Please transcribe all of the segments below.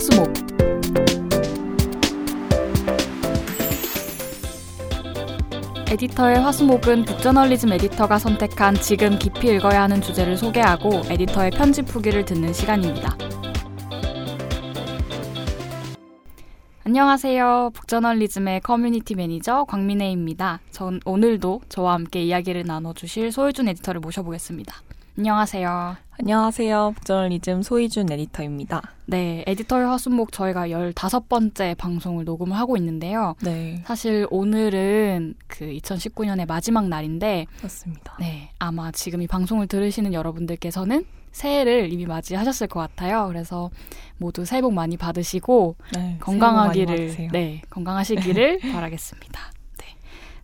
화수목 에디터의 화수목은 북저널리즘 에디터가 선택한 지금 깊이 읽어야 하는 주제를 소개하고 에디터의 편집 후기를 듣는 시간입니다. 안녕하세요. 북저널리즘의 커뮤니티 매니저 곽민해입니다. 전 오늘도 저와 함께 이야기를 나눠주실 소희준 에디터를 모셔보겠습니다. 안녕하세요. 안녕하세요. 북저널리즘 소희준 에디터입니다. 네, 에디터의 화순목 저희가 15번째 방송을 녹음을 하고 있는데요. 네. 사실 오늘은 그 2019년의 마지막 날인데 맞습니다. 네, 아마 지금 이 방송을 들으시는 여러분들께서는 새해를 이미 맞이하셨을 것 같아요. 그래서 모두 새해 복 많이 받으시고 네, 건강하기를 네, 건강하시기를 바라겠습니다. 네.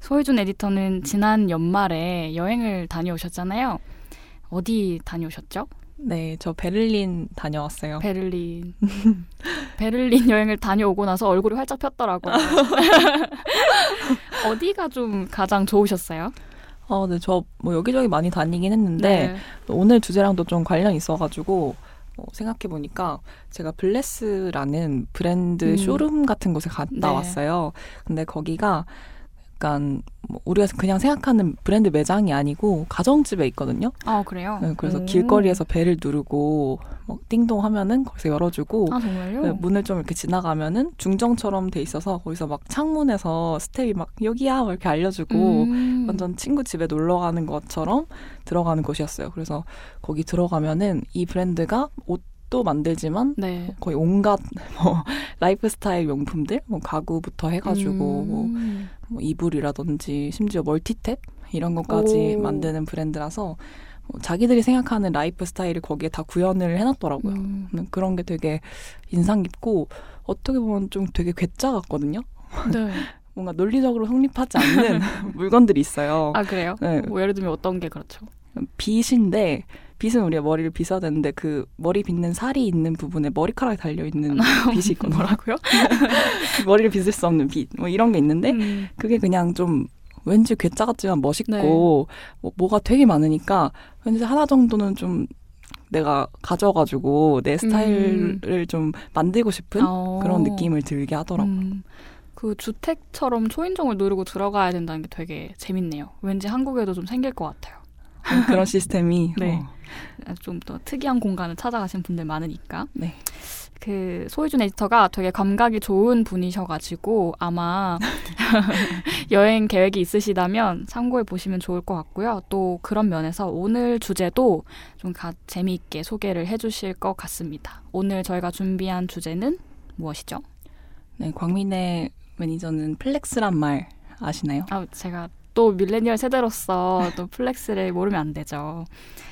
소희준 에디터는 지난 연말에 여행을 다녀오셨잖아요. 어디 다녀오셨죠? 네, 저 베를린 다녀왔어요. 베를린. 베를린 여행을 다녀오고 나서 얼굴이 활짝 폈더라고요. 어디가 좀 가장 좋으셨어요? 어, 네, 저 뭐 여기저기 많이 다니긴 했는데 네. 오늘 주제랑도 좀 관련 있어가지고 어, 생각해 보니까 제가 블레스라는 브랜드 음. 쇼룸 같은 곳에 갔다 네. 왔어요. 근데 거기가 약간 뭐 우리가 그냥 생각하는 브랜드 매장이 아니고 가정집에 있거든요. 아 그래요? 네, 그래서 오. 길거리에서 벨을 누르고 뭐 띵동 하면은 거기서 열어주고 아 정말요? 네, 문을 좀 이렇게 지나가면은 중정처럼 돼 있어서 거기서 막 창문에서 스텝이 막 여기야 막 이렇게 알려주고 음. 완전 친구 집에 놀러 가는 것처럼 들어가는 곳이었어요. 그래서 거기 들어가면은 이 브랜드가 옷 또 만들지만 네. 거의 온갖 뭐 라이프 스타일 용품들 뭐 가구부터 해가지고 음. 뭐, 뭐 이불이라든지 심지어 멀티탭 이런 것까지 오. 만드는 브랜드라서 뭐 자기들이 생각하는 라이프 스타일을 거기에 다 구현을 해놨더라고요. 음. 그런 게 되게 인상 깊고 어떻게 보면 좀 되게 괴짜 같거든요. 네. 뭔가 논리적으로 성립하지 않는 물건들이 있어요. 아 그래요? 네. 뭐 예를 들면 어떤 게 그렇죠? 빗인데 빗은 우리가 머리를 빗어야 되는데 그 머리 빗는 살이 있는 부분에 머리카락이 달려 있는 빗이 있거든요. 뭐라고요? 머리를 빗을 수 없는 빗. 뭐 이런 게 있는데 음. 그게 그냥 좀 왠지 괴짜 같지만 멋있고 네. 뭐, 뭐가 되게 많으니까 왠지 하나 정도는 좀 내가 가져가지고 내 스타일을 음. 좀 만들고 싶은 어. 그런 느낌을 들게 하더라고요. 음. 그 주택처럼 초인종을 누르고 들어가야 된다는 게 되게 재밌네요. 왠지 한국에도 좀 생길 것 같아요. 그런 시스템이 네. 어. 좀더 특이한 공간을 찾아가신 분들 많으니까. 네. 그 소희준 에디터가 되게 감각이 좋은 분이셔가지고 아마 여행 계획이 있으시다면 참고해 보시면 좋을 것 같고요. 또 그런 면에서 오늘 주제도 좀 가, 재미있게 소개를 해주실 것 같습니다. 오늘 저희가 준비한 주제는 무엇이죠? 네, 곽민해 매니저는 flex란 말 아시나요? 아, 제가 또 밀레니얼 세대로서 또 flex를 모르면 안 되죠.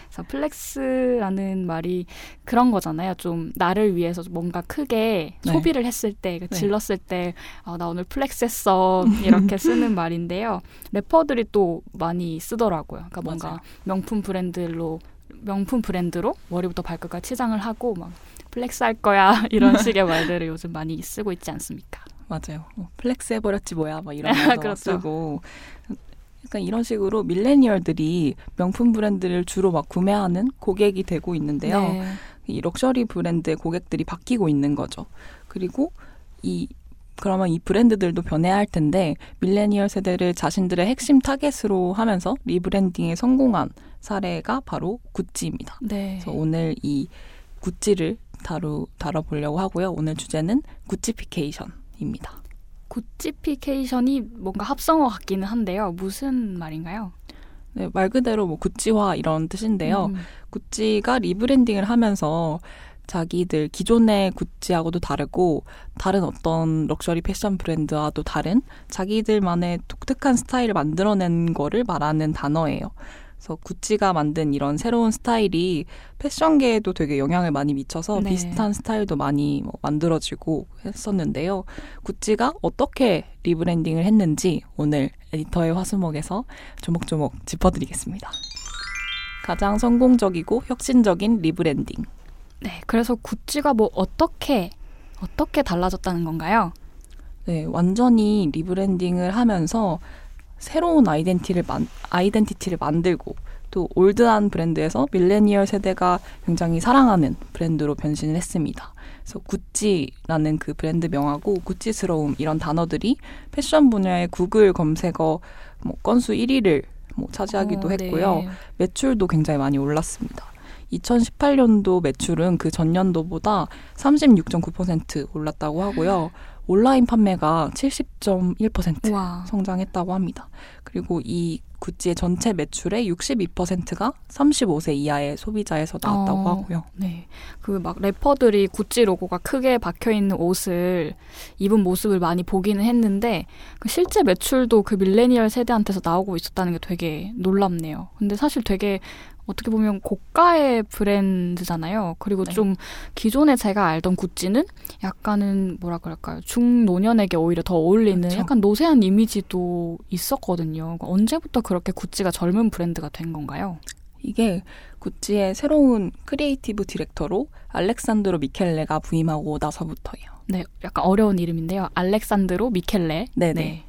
그래서 flex라는 말이 그런 거잖아요. 좀 나를 위해서 뭔가 크게 네. 소비를 했을 때, 그 네. 질렀을 때, 아, 나 오늘 flex 했어. 이렇게 쓰는 말인데요. 래퍼들이 또 많이 쓰더라고요. 그러니까 뭔가 맞아요. 명품 브랜드로, 명품 브랜드로 머리부터 발끝까지 치장을 하고 막 flex 할 거야. 이런 식의 말들을 요즘 많이 쓰고 있지 않습니까? 맞아요. 뭐 flex 해버렸지 뭐야, 막 이런 거 그렇죠. 쓰고 약간 이런 식으로 millennial들이 명품 브랜드를 주로 막 구매하는 고객이 되고 있는데요. 네. 이 럭셔리 브랜드의 고객들이 바뀌고 있는 거죠. 그리고 이 그러면 이 브랜드들도 변해야 할 텐데 밀레니얼 세대를 자신들의 핵심 타겟으로 하면서 rebranding에 성공한 사례가 바로 구찌입니다. 네. 그래서 오늘 이 구찌를 다루 다뤄보려고 하고요. 오늘 주제는 Guccification입니다. Guccification이 뭔가 합성어 같기는 한데요. 무슨 말인가요? 네, 말 그대로 뭐 구찌화 이런 뜻인데요. 음. 구찌가 rebranding을 하면서 자기들 기존의 구찌하고도 다르고 다른 어떤 럭셔리 패션 브랜드와도 다른 자기들만의 독특한 스타일을 만들어낸 거를 말하는 단어예요. 그래서 구찌가 만든 이런 새로운 스타일이 패션계에도 되게 영향을 많이 미쳐서 네. 비슷한 스타일도 많이 뭐 만들어지고 했었는데요. 구찌가 어떻게 rebranding을 했는지 오늘 에디터의 화수목에서 조목조목 짚어드리겠습니다. 가장 성공적이고 혁신적인 rebranding. 네, 그래서 구찌가 뭐 어떻게 어떻게 달라졌다는 건가요? 네, 완전히 rebranding을 하면서 새로운 identi를 만, identity를 만들고 또 old한 브랜드에서 밀레니얼 세대가 굉장히 사랑하는 브랜드로 변신을 했습니다. 그래서 구찌라는 그 브랜드 명하고 구찌스러움 이런 단어들이 패션 분야의 구글 검색어 뭐 건수 1위를 뭐 차지하기도 어, 했고요. 네. 매출도 굉장히 많이 올랐습니다. 2018년도 매출은 그 전년도보다 36.9% 올랐다고 하고요. 온라인 판매가 70.1% 와. 성장했다고 합니다. 그리고 이 구찌의 전체 매출의 62%가 35세 이하의 소비자에서 나왔다고 어, 하고요. 네. 그 막 래퍼들이 구찌 로고가 크게 박혀 있는 옷을 입은 모습을 많이 보기는 했는데 그 실제 매출도 그 밀레니얼 세대한테서 나오고 있었다는 게 되게 놀랍네요. 근데 사실 되게 어떻게 보면 고가의 브랜드잖아요. 그리고 네. 좀 기존에 제가 알던 구찌는 약간은 뭐라 그럴까요? 중노년에게 오히려 더 어울리는 그렇죠. 약간 노쇠한 이미지도 있었거든요. 언제부터 그렇게 구찌가 젊은 브랜드가 된 건가요? 이게 구찌의 새로운 creative director로 알렉산드로 미켈레가 부임하고 나서부터예요. 네, 약간 어려운 이름인데요. 알렉산드로 미켈레. 네네. 네.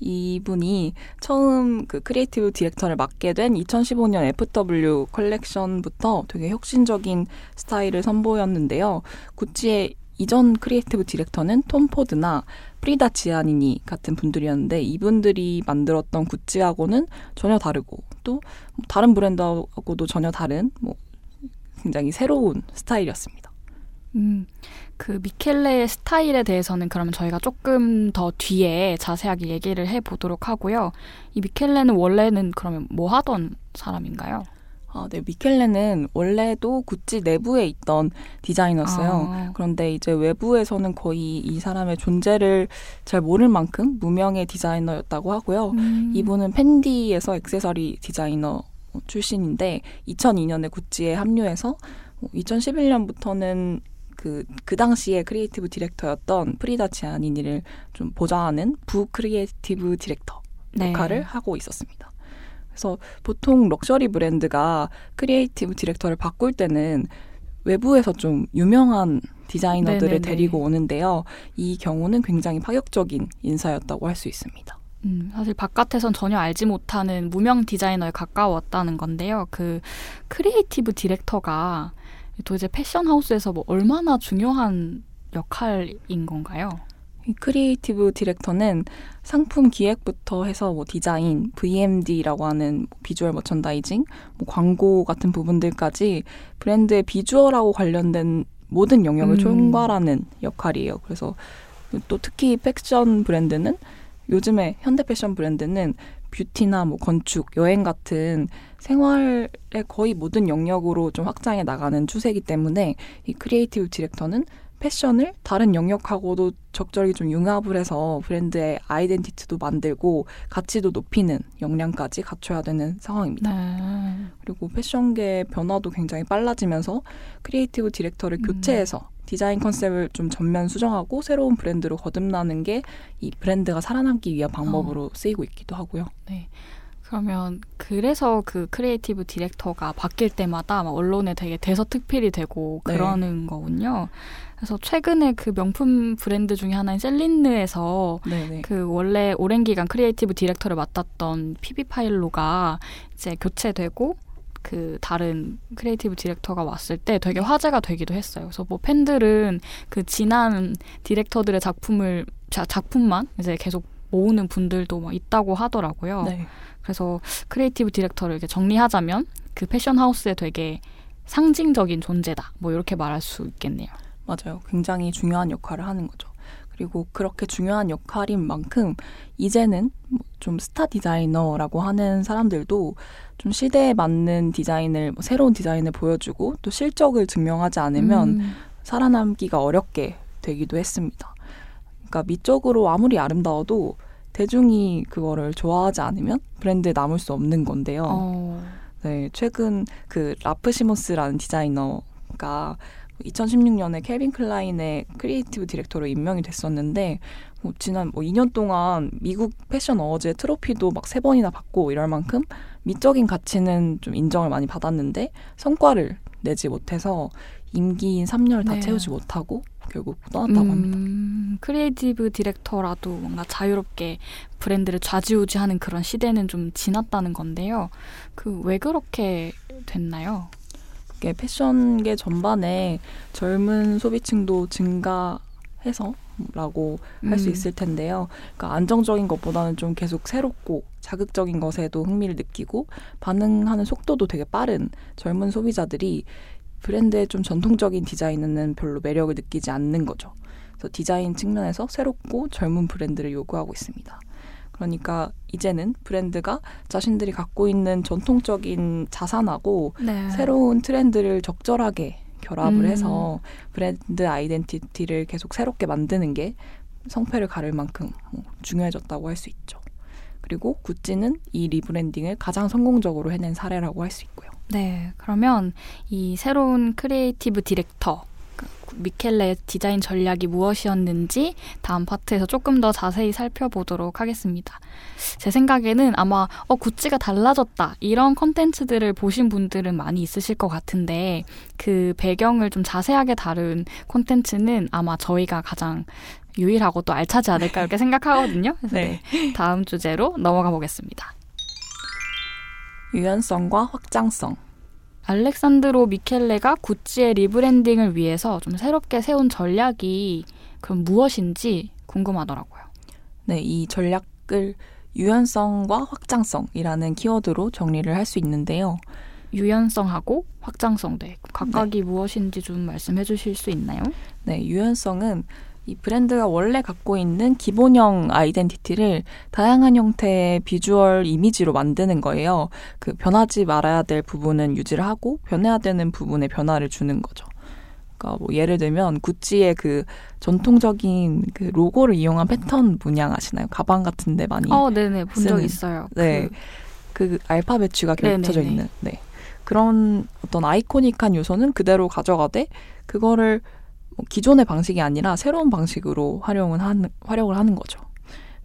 이분이 처음 그 creative director를 맡게 된 2015년 FW 컬렉션부터 되게 혁신적인 스타일을 선보였는데요. 구찌의 이전 creative director는 톰 포드나 프리다 지아니니 같은 분들이었는데 이분들이 만들었던 구찌하고는 전혀 다르고 또 다른 브랜드하고도 전혀 다른 뭐 굉장히 새로운 스타일이었습니다. 음, 그 미켈레의 스타일에 대해서는 그러면 저희가 조금 더 뒤에 자세하게 얘기를 해보도록 하고요. 이 미켈레는 원래는 그러면 뭐 하던 사람인가요? 아, 네. 미켈레는 원래도 구찌 내부에 있던 디자이너였어요. 아. 그런데 이제 외부에서는 거의 이 사람의 존재를 잘 모를 만큼 무명의 디자이너였다고 하고요. 음. 이분은 펜디에서 액세서리 디자이너 출신인데 2002년에 구찌에 합류해서 2011년부터는 그, 그 당시에 creative director였던 프리다 지아니니를 좀 보좌하는 부 creative director 네. 역할을 네. 하고 있었습니다. 그래서 보통 럭셔리 브랜드가 creative director를 바꿀 때는 외부에서 좀 유명한 디자이너들을 네네네. 데리고 오는데요. 이 경우는 굉장히 파격적인 인사였다고 할 수 있습니다. 음, 사실 바깥에선 전혀 알지 못하는 무명 디자이너에 가까웠다는 건데요. 그 creative director가 도대체 패션 하우스에서 뭐 얼마나 중요한 역할인 건가요? 이 creative director는 상품 기획부터 해서 뭐 디자인, VMD라고 하는 뭐 visual merchandising, 뭐 광고 같은 부분들까지 브랜드의 비주얼하고 관련된 모든 영역을 음. 총괄하는 역할이에요. 그래서 또 특히 패션 브랜드는 요즘에 현대 패션 브랜드는 뷰티나 뭐 건축, 여행 같은 생활의 거의 모든 영역으로 좀 확장해 나가는 추세이기 때문에 이 creative director는 패션을 다른 영역하고도 적절히 좀 융합을 해서 브랜드의 아이덴티티도 만들고 가치도 높이는 역량까지 갖춰야 되는 상황입니다. 네. 그리고 패션계 변화도 굉장히 빨라지면서 creative director를 음. 교체해서 디자인 컨셉을 좀 전면 수정하고 새로운 브랜드로 거듭나는 게 이 브랜드가 살아남기 위한 방법으로 어. 쓰이고 있기도 하고요. 네. 그러면 그래서 그 creative director가 바뀔 때마다 막 언론에 되게 대서특필이 되고 네. 그러는 네. 거군요. 그래서 최근에 그 명품 브랜드 중에 하나인 셀린느에서 네네. 네. 그 원래 오랜 기간 creative director를 맡았던 피비 파일로가 이제 교체되고 그 다른 creative director가 왔을 때 되게 화제가 되기도 했어요. 그래서 뭐 팬들은 그 지난 디렉터들의 작품을 자, 작품만 이제 계속 모으는 분들도 막 있다고 하더라고요. 네. 그래서 creative director를 이렇게 정리하자면 그 패션 하우스에 되게 상징적인 존재다. 뭐 이렇게 말할 수 있겠네요. 맞아요. 굉장히 중요한 역할을 하는 거죠. 그리고 그렇게 중요한 역할인 만큼 이제는 좀 스타 디자이너라고 하는 사람들도 좀 시대에 맞는 디자인을 뭐 새로운 디자인을 보여주고 또 실적을 증명하지 않으면 음. 살아남기가 어렵게 되기도 했습니다. 그러니까 미적으로 아무리 아름다워도 대중이 그거를 좋아하지 않으면 브랜드에 남을 수 없는 건데요. 어. 네, 최근 그 라프 시모스라는 디자이너가 2016년에 캘빈 클라인의 creative director로 임명이 됐었는데 뭐 지난 뭐 2년 동안 미국 패션 어워즈의 트로피도 막 세 번이나 받고 이럴 만큼 미적인 가치는 좀 인정을 많이 받았는데 성과를 내지 못해서 임기인 3년을 다 네. 채우지 못하고 결국 떠났다고 음, 합니다. creative director라도 뭔가 자유롭게 브랜드를 좌지우지하는 그런 시대는 좀 지났다는 건데요. 그 왜 그렇게 됐나요? 그게 패션계 전반에 젊은 소비층도 증가해서 라고 음. 할수 있을 텐데요. 그러니까 안정적인 것보다는 좀 계속 새롭고 자극적인 것에도 흥미를 느끼고 반응하는 속도도 되게 빠른 젊은 소비자들이 브랜드의 좀 전통적인 디자인은 별로 매력을 느끼지 않는 거죠. 그래서 디자인 측면에서 새롭고 젊은 브랜드를 요구하고 있습니다. 그러니까 이제는 브랜드가 자신들이 갖고 있는 전통적인 자산하고 네. 새로운 트렌드를 적절하게 결합을 음. 해서 브랜드 아이덴티티를 계속 새롭게 만드는 게 성패를 가를 만큼 뭐 중요해졌다고 할 수 있죠. 그리고 구찌는 이 rebranding을 가장 성공적으로 해낸 사례라고 할 수 있고요. 네, 그러면 이 새로운 creative director 미켈레 디자인 전략이 무엇이었는지 다음 파트에서 조금 더 자세히 살펴보도록 하겠습니다. 제 생각에는 아마 어 구찌가 달라졌다 이런 컨텐츠들을 보신 분들은 많이 있으실 것 같은데 그 배경을 좀 자세하게 다룬 콘텐츠는 아마 저희가 가장 유일하고 또 알차지 않을까 이렇게 생각하거든요. 그래서 네. 네, 다음 주제로 넘어가 보겠습니다. 유연성과 확장성. 알렉산드로 미켈레가 구찌의 리브랜딩을 위해서 좀 새롭게 세운 전략이 그럼 무엇인지 궁금하더라고요. 네, 이 전략을 유연성과 확장성이라는 키워드로 정리를 할 수 있는데요. 유연성하고 확장성, 네. 각각이 네. 무엇인지 좀 말씀해 주실 수 있나요? 네, 유연성은 이 브랜드가 원래 갖고 있는 기본형 아이덴티티를 다양한 형태의 비주얼 이미지로 만드는 거예요. 그 변하지 말아야 될 부분은 유지를 하고 변해야 되는 부분에 변화를 주는 거죠. 그러니까 뭐 예를 들면 구찌의 그 전통적인 그 로고를 이용한 패턴 문양 아시나요? 가방 같은데 많이 어, 네네 본 적 있어요. 네, 그, 그 알파벳 쥐가 겹쳐져 있는 네 그런 어떤 아이코닉한 요소는 그대로 가져가되 그거를 뭐 기존의 방식이 아니라 새로운 방식으로 활용을 하는 활용을 하는 거죠.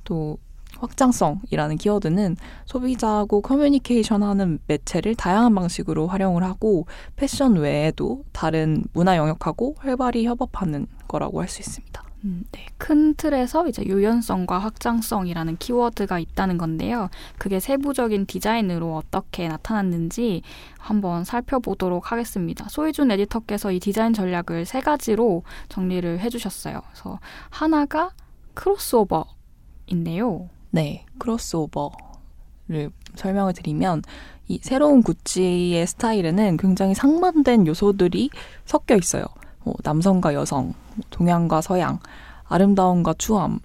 또 확장성이라는 키워드는 소비자하고 커뮤니케이션 하는 매체를 다양한 방식으로 활용을 하고 패션 외에도 다른 문화 영역하고 활발히 협업하는 거라고 할 수 있습니다. 음, 네. 큰 틀에서 이제 유연성과 확장성이라는 키워드가 있다는 건데요. 그게 세부적인 디자인으로 어떻게 나타났는지 한번 살펴보도록 하겠습니다. 소희준 에디터께서 이 디자인 전략을 세 가지로 정리를 해주셨어요. 그래서 하나가 크로스오버인데요. 네, 크로스오버를 설명을 드리면 이 새로운 구찌의 스타일에는 굉장히 상반된 요소들이 섞여 있어요. 뭐 남성과 여성, 동양과 서양, 아름다움과 추함,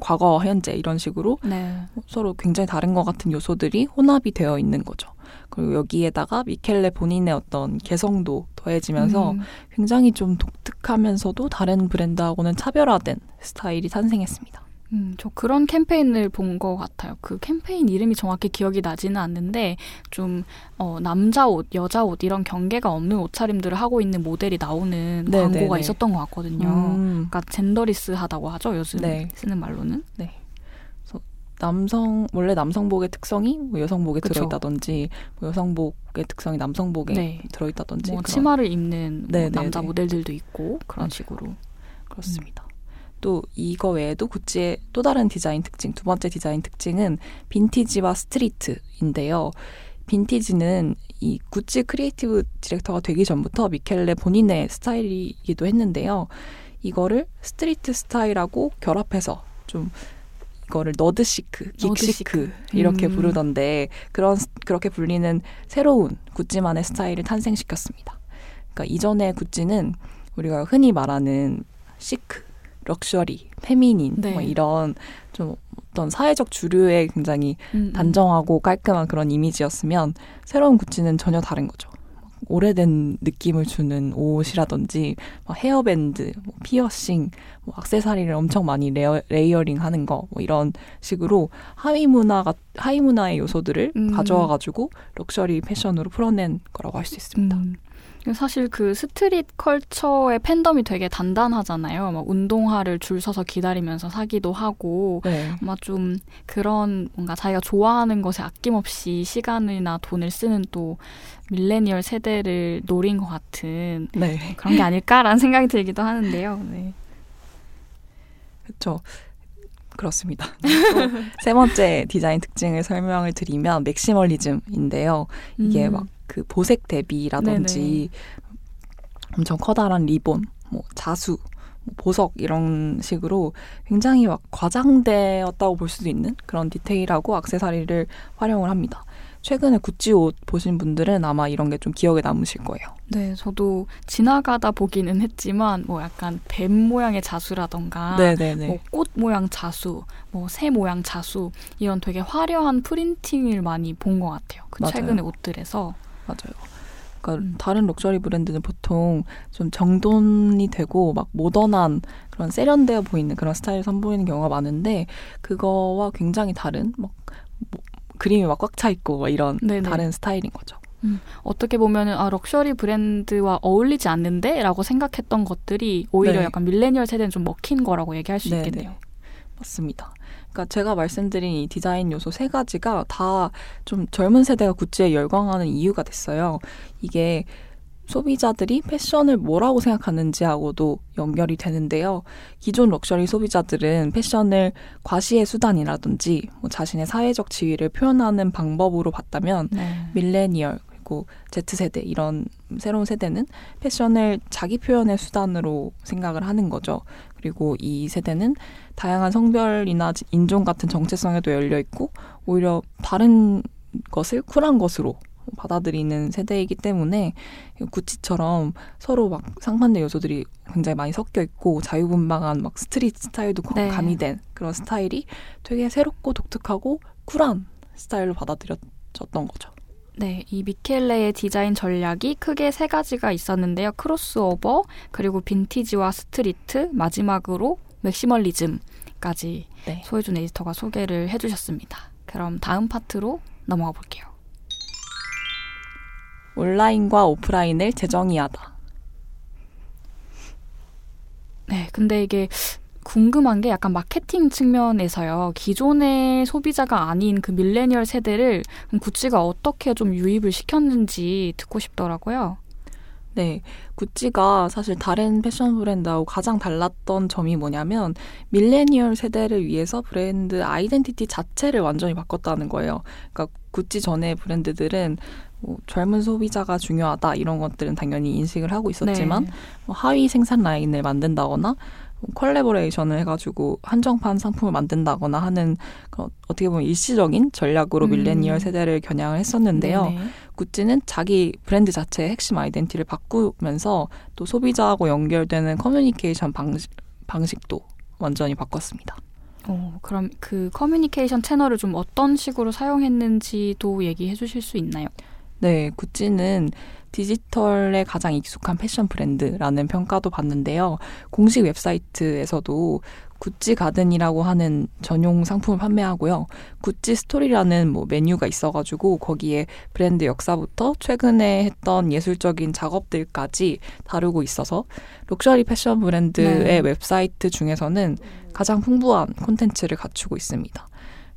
과거와 현재 이런 식으로 네. 서로 굉장히 다른 것 같은 요소들이 혼합이 되어 있는 거죠. 그리고 여기에다가 미켈레 본인의 어떤 개성도 더해지면서 음. 굉장히 좀 독특하면서도 다른 브랜드하고는 차별화된 스타일이 탄생했습니다. 음, 저 그런 캠페인을 본 것 같아요. 그 캠페인 이름이 정확히 기억이 나지는 않는데 좀 어, 남자 옷, 여자 옷 이런 경계가 없는 옷차림들을 하고 있는 모델이 나오는 네, 광고가 네, 네. 있었던 것 같거든요. 음. 그러니까 젠더리스하다고 하죠 요즘 네. 쓰는 말로는. 네. 남성 원래 남성복의 특성이 뭐 여성복에 그쵸. 들어있다든지 뭐 여성복의 특성이 남성복에 네. 들어있다든지 뭐 치마를 입는 뭐 남자 모델들도 있고 그런 식으로 그렇습니다. 또 이거 외에도 구찌의 또 다른 디자인 특징, 두 번째 디자인 특징은 빈티지와 street인데요. 빈티지는 이 구찌 creative director가 되기 전부터 미켈레 본인의 스타일이기도 했는데요. 이거를 street 스타일하고 결합해서 좀 이거를 nerd chic, geek chic 이렇게 음. 부르던데 그런 그렇게 불리는 새로운 구찌만의 스타일을 탄생시켰습니다. 그러니까 이전의 구찌는 우리가 흔히 말하는 chic luxury, feminine 네. 뭐 이런 좀 어떤 사회적 주류의 굉장히 음, 음. 단정하고 깔끔한 그런 이미지였으면 새로운 구찌는 전혀 다른 거죠. 오래된 느낌을 주는 옷이라든지 뭐 헤어밴드, 뭐 피어싱, 뭐 악세사리를 엄청 많이 레어, layering 하는 거, 뭐 이런 식으로 하위 문화가 하위 문화의 요소들을 음. 가져와 가지고 럭셔리 패션으로 풀어낸 거라고 할 수 있습니다. 음. 사실 그 street culture의 팬덤이 되게 단단하잖아요. 막 운동화를 줄 서서 기다리면서 사기도 하고 네. 아마 좀 그런 뭔가 자기가 좋아하는 것에 아낌없이 시간이나 돈을 쓰는 또 밀레니얼 세대를 노린 것 같은 네. 그런 게 아닐까라는 생각이 들기도 하는데요. 네. 그렇죠. 그렇습니다. 세 번째 디자인 특징을 설명을 드리면 맥시멀리즘인데요. 이게 음. 막 그 보색 대비라든지. 엄청 커다란 리본, 뭐 자수, 뭐 보석 이런 식으로 굉장히 막 과장되었다고 볼 수도 있는 그런 디테일하고 악세사리를 활용을 합니다. 최근에 구찌 옷 보신 분들은 아마 이런 게 좀 기억에 남으실 거예요. 네, 저도 지나가다 보기는 했지만 뭐 약간 뱀 모양의 자수라던가 뭐 꽃 모양 자수, 뭐 새 모양 자수 이런 되게 화려한 프린팅을 많이 본 것 같아요. 그. 최근에 옷들에서 맞아요. 그러니까 음. 다른 럭셔리 브랜드는 보통 좀 정돈이 되고 막 모던한 그런 세련되어 보이는 그런 스타일을 선보이는 경우가 많은데 그거와 굉장히 다른 막 뭐, 그림이 막 꽉 차 있고 막 이런 네네. 다른 스타일인 거죠. 음, 어떻게 보면은 아 럭셔리 브랜드와 어울리지 않는데라고 생각했던 것들이 오히려 네. 약간 밀레니얼 세대는 좀 먹힌 거라고 얘기할 수 네네. 있겠네요. 맞습니다. 그러니까 제가 말씀드린 이 디자인 요소 세 가지가 다 좀 젊은 세대가 구찌에 열광하는 이유가 됐어요. 이게 소비자들이 패션을 뭐라고 생각하는지하고도 연결이 되는데요. 기존 럭셔리 소비자들은 패션을 과시의 수단이라든지 뭐 자신의 사회적 지위를 표현하는 방법으로 봤다면 네. 밀레니얼 그리고 Z세대 이런 새로운 세대는 패션을 자기 표현의 수단으로 생각을 하는 거죠. 그리고 이 세대는 다양한 성별이나 인종 같은 정체성에도 열려 있고 오히려 다른 것을 쿨한 것으로 받아들이는 세대이기 때문에 구찌처럼 서로 막 상반된 요소들이 굉장히 많이 섞여 있고 자유분방한 막 스트릿 스타일도 네. 가미된 그런 스타일이 되게 새롭고 독특하고 쿨한 스타일로 받아들여졌던 거죠. 네, 이 미켈레의 디자인 전략이 크게 세 가지가 있었는데요. 크로스오버, 그리고 빈티지와 스트리트, 마지막으로 맥시멀리즘까지 네. 소희준 에디터가 소개를 해주셨습니다. 그럼 다음 파트로 넘어가 볼게요. 온라인과 오프라인을 재정의하다. 네, 근데 이게 궁금한 게 약간 마케팅 측면에서요. 기존의 소비자가 아닌 그 밀레니얼 세대를 구찌가 어떻게 좀 유입을 시켰는지 듣고 싶더라고요. 네. 구찌가 사실 다른 패션 브랜드하고 가장 달랐던 점이 뭐냐면 밀레니얼 세대를 위해서 브랜드 아이덴티티 자체를 완전히 바꿨다는 거예요. 그러니까 구찌 전에 브랜드들은 뭐 젊은 소비자가 중요하다 이런 것들은 당연히 인식을 하고 있었지만 네. 뭐 하위 생산 라인을 만든다거나 컬래버레이션을 해가지고 한정판 상품을 만든다거나 하는 그 어떻게 보면 일시적인 전략으로 음. 밀레니얼 세대를 겨냥을 했었는데요. 네네. 구찌는 자기 브랜드 자체의 핵심 아이덴티티를 바꾸면서 또 소비자하고 연결되는 커뮤니케이션 방식, 방식도 완전히 바꿨습니다. 어, 그럼 그 커뮤니케이션 채널을 좀 어떤 식으로 사용했는지도 얘기해 주실 수 있나요? 네, 구찌는 디지털에 가장 익숙한 패션 브랜드라는 평가도 받는데요. 공식 웹사이트에서도 구찌 가든이라고 하는 전용 상품을 판매하고요. 구찌 스토리라는 뭐 메뉴가 있어가지고 거기에 브랜드 역사부터 최근에 했던 예술적인 작업들까지 다루고 있어서 럭셔리 패션 브랜드의 네. 웹사이트 중에서는 가장 풍부한 콘텐츠를 갖추고 있습니다.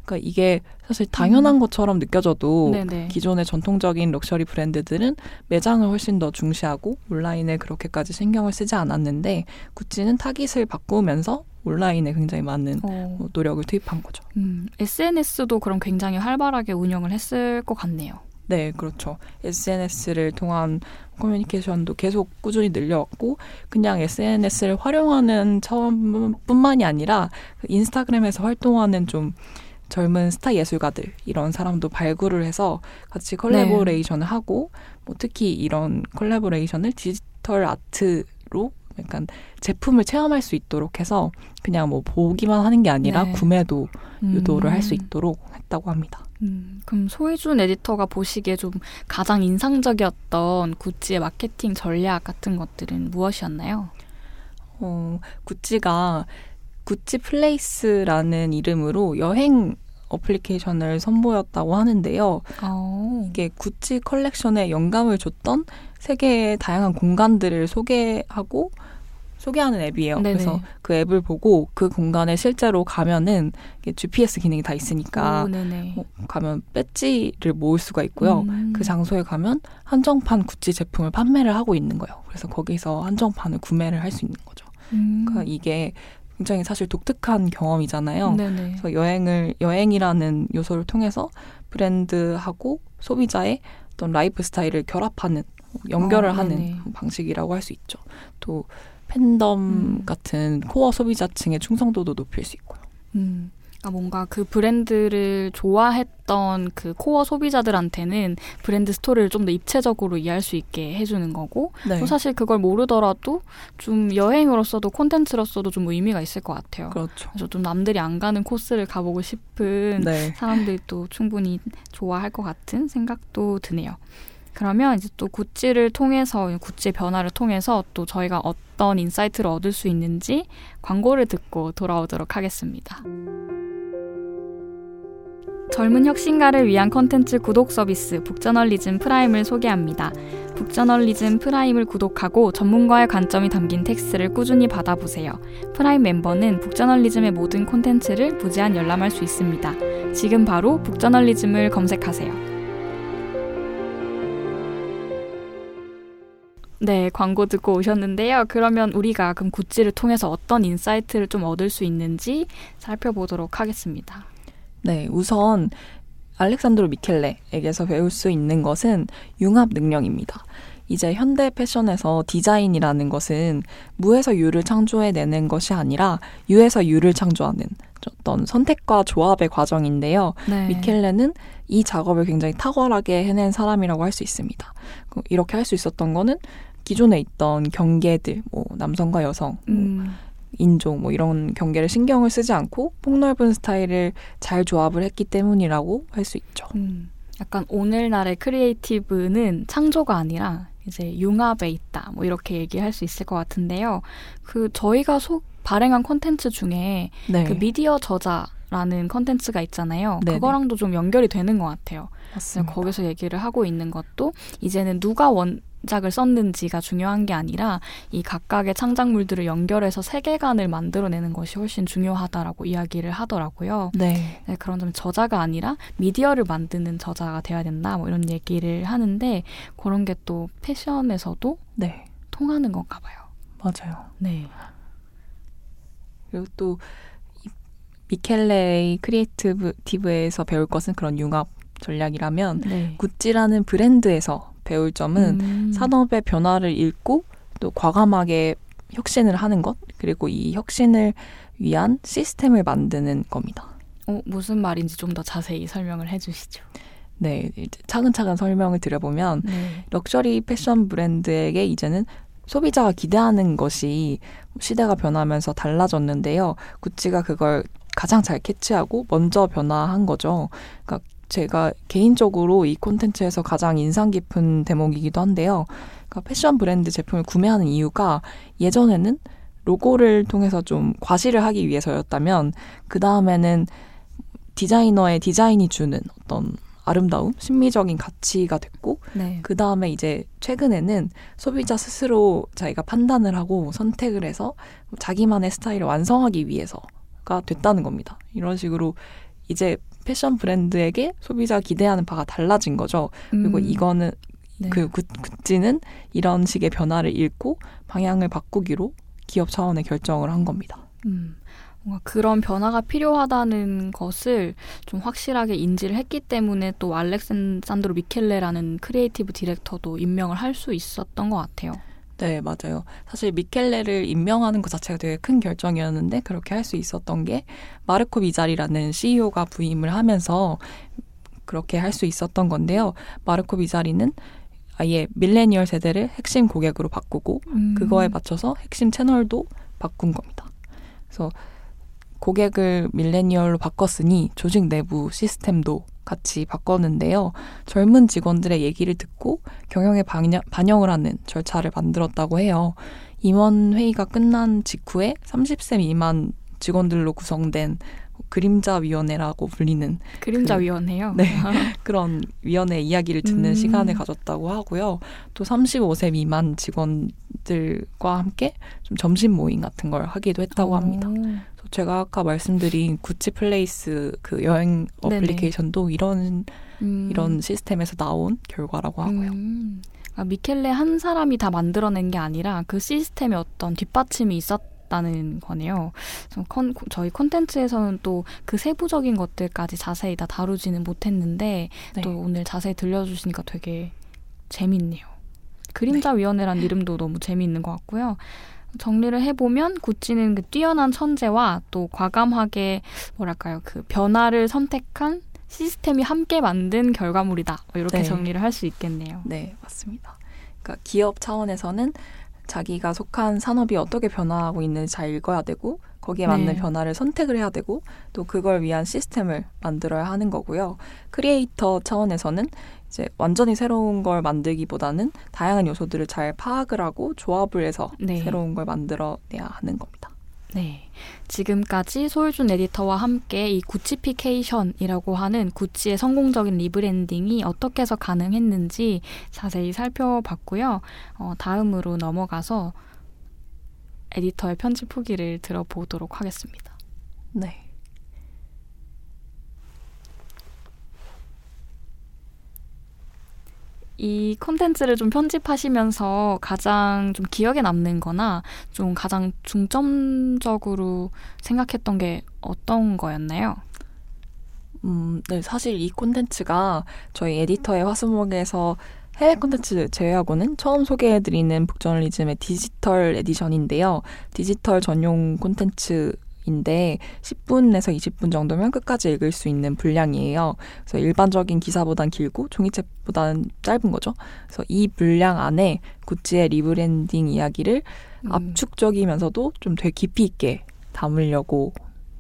그러니까 이게 사실 당연한 음. 것처럼 느껴져도 네네. 기존의 전통적인 럭셔리 브랜드들은 매장을 훨씬 더 중시하고 온라인에 그렇게까지 신경을 쓰지 않았는데 구찌는 타깃을 바꾸면서 온라인에 굉장히 많은 어. 노력을 투입한 거죠. 음, SNS도 그럼 굉장히 활발하게 운영을 했을 것 같네요. 네, 그렇죠. SNS를 통한 커뮤니케이션도 계속 꾸준히 늘려왔고 그냥 SNS를 활용하는 차원뿐만이 아니라 그 인스타그램에서 활동하는 좀 젊은 스타 예술가들 이런 사람도 발굴을 해서 같이 컬래버레이션을 네. 하고 뭐 특히 이런 컬래버레이션을 디지털 아트로 약간 제품을 체험할 수 있도록 해서 그냥 뭐 보기만 하는 게 아니라 네. 구매도 유도를 음. 할수 있도록 했다고 합니다. 음, 그럼 소희준 에디터가 보시기에 좀 가장 인상적이었던 구찌의 마케팅 전략 같은 것들은 무엇이었나요? 어, 구찌가 구찌 플레이스라는 이름으로 여행 어플리케이션을 선보였다고 하는데요. 오. 어. 이게 구찌 컬렉션에 영감을 줬던 세계의 다양한 공간들을 소개하고 소개하는 앱이에요. 네네. 그래서 그 앱을 보고 그 공간에 실제로 가면은 GPS 기능이 다 있으니까 오, 뭐 가면 배지를 모을 수가 있고요. 음. 그 장소에 가면 한정판 구찌 제품을 판매를 하고 있는 거예요. 그래서 거기서 한정판을 구매를 할 수 있는 거죠. 음. 그러니까 이게 굉장히 사실 독특한 경험이잖아요. 네네. 그래서 여행을 여행이라는 요소를 통해서 브랜드하고 소비자의 어떤 라이프 스타일을 결합하는 연결을 어, 하는. 방식이라고 할 수 있죠. 또 팬덤 음. 같은 코어 소비자층의 충성도도 높일 수 있고요. 음. 그러니까 뭔가 그 브랜드를 좋아했던 그 코어 소비자들한테는 브랜드 스토리를 좀 더 입체적으로 이해할 수 있게 해주는 거고 네. 또 사실 그걸 모르더라도 좀 여행으로서도 콘텐츠로서도 좀 의미가 있을 것 같아요. 그렇죠. 그래서 좀 남들이 안 가는 코스를 가보고 싶은 네. 사람들이 또 충분히 좋아할 것 같은 생각도 드네요. 그러면 이제 또 구찌를 통해서 구찌의 변화를 통해서 또 저희가 어떤 인사이트를 얻을 수 있는지 광고를 듣고 돌아오도록 하겠습니다. 젊은 혁신가를 위한 컨텐츠 구독 서비스 북저널리즘 프라임을 소개합니다. 북저널리즘 프라임을 구독하고 전문가의 관점이 담긴 텍스트를 꾸준히 받아보세요. 프라임 멤버는 북저널리즘의 모든 콘텐츠를 무제한 열람할 수 있습니다. 지금 바로 북저널리즘을 검색하세요. 네, 광고 듣고 오셨는데요. 그러면 우리가 그럼 구찌를 통해서 어떤 insight를 좀 얻을 수 있는지 살펴보도록 하겠습니다. 네, 우선 알렉산드로 미켈레에게서 배울 수 있는 것은 융합 능력입니다. 이제 현대 패션에서 디자인이라는 것은 무에서 유를 창조해내는 것이 아니라 유에서 유를 창조하는 어떤 선택과 조합의 과정인데요. 네. 미켈레는 이 작업을 굉장히 탁월하게 해낸 사람이라고 할 수 있습니다. 그 이렇게 할 수 있었던 거는 기존에 있던 경계들, 뭐 남성과 여성, 뭐 음, 인종 뭐 이런 경계를 신경을 쓰지 않고 폭넓은 스타일을 잘 조합을 했기 때문이라고 할 수 있죠. 음, 약간 오늘날의 creative는 창조가 아니라 이제 융합에 있다. 뭐 이렇게 얘기할 수 있을 것 같은데요. 그 저희가 속 발행한 콘텐츠 중에 네, 그 미디어 저자 라는 콘텐츠가 있잖아요. 네네. 그거랑도 좀 연결이 되는 것 같아요. 맞습니다. 거기서 얘기를 하고 있는 것도 이제는 누가 원작을 썼는지가 중요한 게 아니라 이 각각의 창작물들을 연결해서 세계관을 만들어내는 것이 훨씬 중요하다라고 이야기를 하더라고요. 네, 네, 그런 점 저자가 아니라 미디어를 만드는 저자가 돼야 된다 뭐 이런 얘기를 하는데 그런 게 또 패션에서도 네, 통하는 건가 봐요. 맞아요. 네. 그리고 또이 미켈레의 creative에서 배울 것은 그런 융합 전략이라면 네. 구찌라는 브랜드에서 배울 점은 음. 산업의 변화를 읽고 또 과감하게 혁신을 하는 것 그리고 이 혁신을 위한 시스템을 만드는 겁니다. 어, 무슨 말인지 좀 더 자세히 설명을 해주시죠. 네, 차근차근 설명을 드려보면 네. 럭셔리 패션 브랜드에게 이제는 소비자가 기대하는 것이 시대가 변하면서 달라졌는데요. 구찌가 그걸 가장 잘 캐치하고 먼저 변화한 거죠. 그러니까 제가 개인적으로 이 콘텐츠에서 가장 인상 깊은 대목이기도 한데요. 그러니까 패션 브랜드 제품을 구매하는 이유가 예전에는 로고를 통해서 좀 과시를 하기 위해서였다면 그 다음에는 디자이너의 디자인이 주는 어떤 아름다움, 심미적인 가치가 됐고 네. 그 다음에 이제 최근에는 소비자 스스로 자기가 판단을 하고 선택을 해서 자기만의 스타일을 완성하기 위해서 가 됐다는 겁니다. 이런 식으로 이제 패션 브랜드에게 소비자가 기대하는 바가 달라진 거죠. 그리고 음. 이거는 네. 그 구- 구찌는 이런 식의 변화를 읽고 방향을 바꾸기로 기업 차원의 결정을 한 겁니다. 음, 뭔가 그런 변화가 필요하다는 것을 좀 확실하게 인지를 했기 때문에 또 알렉산드로 미켈레라는 creative director도 임명을 할 수 있었던 것 같아요. 네, 맞아요. 사실 미켈레를 임명하는 것 자체가 되게 큰 결정이었는데 그렇게 할 수 있었던 게 마르코 비자리라는 CEO가 부임을 하면서 그렇게 할 수 있었던 건데요. 마르코 비자리는 아예 밀레니얼 세대를 핵심 고객으로 바꾸고 음. 그거에 맞춰서 핵심 채널도 바꾼 겁니다. 그래서 고객을 밀레니얼로 바꿨으니 조직 내부 시스템도 같이 바꿨는데요. 젊은 직원들의 얘기를 듣고 경영에 반영, 반영을 하는 절차를 만들었다고 해요. 임원 회의가 끝난 직후에 30세 미만 직원들로 구성된 그림자 위원회라고 불리는 그림자 그- 위원회요. 네. 그런 위원회 이야기를 듣는 음. 시간을 가졌다고 하고요. 또 35세 미만 직원들과 함께 좀 점심 모임 같은 걸 하기도 했다고 합니다. 제가 아까 말씀드린 구찌 플레이스 그 여행 네네. 어플리케이션도 이런 음. 이런 시스템에서 나온 결과라고 하고요. 음. 아, 미켈레 한 사람이 다 만들어낸 게 아니라 그 시스템에 어떤 뒷받침이 있었던 있다는 거네요. 컨, 저희 콘텐츠에서는 또 그 세부적인 것들까지 자세히 다 다루지는 못했는데 네. 또 오늘 자세히 들려주시니까 되게 재밌네요. 그림자위원회란 네. 이름도 너무 재미있는 것 같고요. 정리를 해보면 구찌는 그 뛰어난 천재와 또 과감하게 뭐랄까요 그 변화를 선택한 시스템이 함께 만든 결과물이다. 뭐 이렇게 네. 정리를 할 수 있겠네요. 네, 맞습니다. 그러니까 기업 차원에서는 자기가 속한 산업이 어떻게 변화하고 있는지 잘 읽어야 되고 거기에 맞는 네. 변화를 선택을 해야 되고 또 그걸 위한 시스템을 만들어야 하는 거고요. 크리에이터 차원에서는 이제 완전히 새로운 걸 만들기보다는 다양한 요소들을 잘 파악을 하고 조합을 해서 네. 새로운 걸 만들어내야 하는 겁니다. 네. 지금까지 소율준 에디터와 함께 이 Guccification이라고 하는 구찌의 성공적인 rebranding이 어떻게 해서 가능했는지 자세히 살펴봤고요. 어, 다음으로 넘어가서 에디터의 편집 후기를 들어보도록 하겠습니다. 네. 이 콘텐츠를 좀 편집하시면서 가장 좀 기억에 남는 거나 좀 가장 중점적으로 생각했던 게 어떤 거였나요? 음, 네, 사실 이 콘텐츠가 저희 에디터의 화수목에서 해외 콘텐츠 제외하고는 처음 소개해드리는 북저널리즘의 디지털 edition인데요. 디지털 전용 콘텐츠 인데 10분에서 20분 정도면 끝까지 읽을 수 있는 분량이에요. 그래서 일반적인 기사보단 길고 종이책보다는 짧은 거죠. 그래서 이 분량 안에 구찌의 rebranding 이야기를 음. 압축적이면서도 좀 되게 깊이 있게 담으려고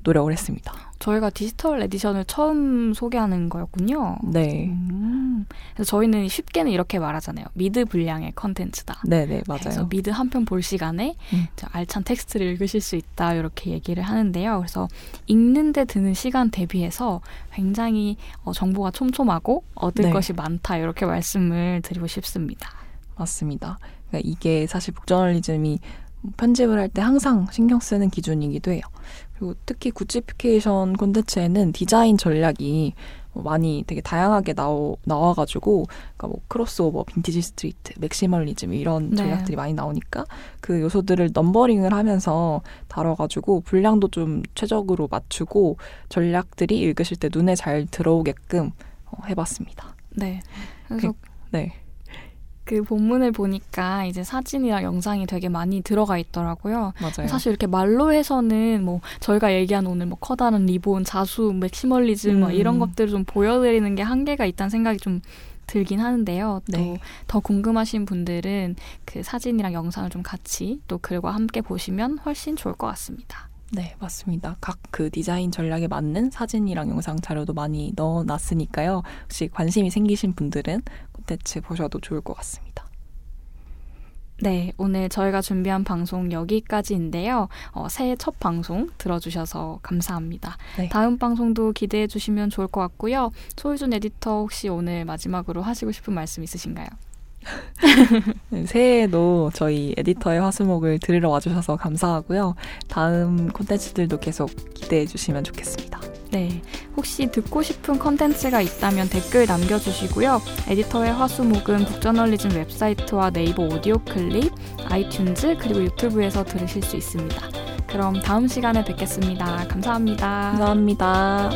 노력을 했습니다. 저희가 디지털 edition을 처음 소개하는 거였군요. 네. 음. 그래서 저희는 쉽게는 이렇게 말하잖아요. 미드 분량의 컨텐츠다. 네네, 맞아요. 그래서 미드 한 편 볼 시간에 음. 알찬 텍스트를 읽으실 수 있다. 이렇게 얘기를 하는데요. 그래서 읽는데 드는 시간 대비해서 굉장히 어, 정보가 촘촘하고 얻을 네. 것이 많다. 이렇게 말씀을 드리고 싶습니다. 맞습니다. 그러니까 이게 사실 북저널리즘이 편집을 할 때 항상 신경 쓰는 기준이기도 해요. 그리고 특히 Guccification 콘텐츠에는 디자인 전략이 뭐 많이 되게 다양하게 나오, 나와가지고, 그러니까 뭐 크로스오버, 빈티지 street, maximalism 이런 네. 전략들이 네. 많이 나오니까 그 요소들을 넘버링을 하면서 다뤄가지고 분량도 좀 최적으로 맞추고 전략들이 읽으실 때 눈에 잘 들어오게끔 어, 해봤습니다. 네. 그래서 그, 네. 그 본문을 보니까 이제 사진이랑 영상이 되게 많이 들어가 있더라고요. 맞아요. 사실 이렇게 말로 해서는 뭐 저희가 얘기한 오늘 뭐 커다란 리본, 자수, maximalism 음. 뭐 이런 음. 것들을 좀 보여드리는 게 한계가 있다는 생각이 좀 들긴 하는데요. 네. 또 더 궁금하신 분들은 그 사진이랑 영상을 좀 같이 또 글과 함께 보시면 훨씬 좋을 것 같습니다. 네, 맞습니다. 각 그 디자인 전략에 맞는 사진이랑 영상 자료도 많이 넣어 놨으니까요. 혹시 관심이 생기신 분들은 콘텐츠 보셔도 좋을 것 같습니다. 네, 오늘 저희가 준비한 방송 여기까지인데요. 어, 새해 첫 방송 들어주셔서 감사합니다. 네. 다음 방송도 기대해 주시면 좋을 것 같고요. 소유준 에디터 혹시 오늘 마지막으로 하시고 싶은 말씀 있으신가요? 네, 새해에도 저희 에디터의 화수목을 들으러 와주셔서 감사하고요. 다음 콘텐츠들도 계속 기대해 주시면 좋겠습니다. 네. 혹시 듣고 싶은 컨텐츠가 있다면 댓글 남겨주시고요. 에디터의 화수목은 북저널리즘 웹사이트와 네이버 오디오 클립, 아이튠즈, 그리고 유튜브에서 들으실 수 있습니다. 그럼 다음 시간에 뵙겠습니다 감사합니다. 감사합니다.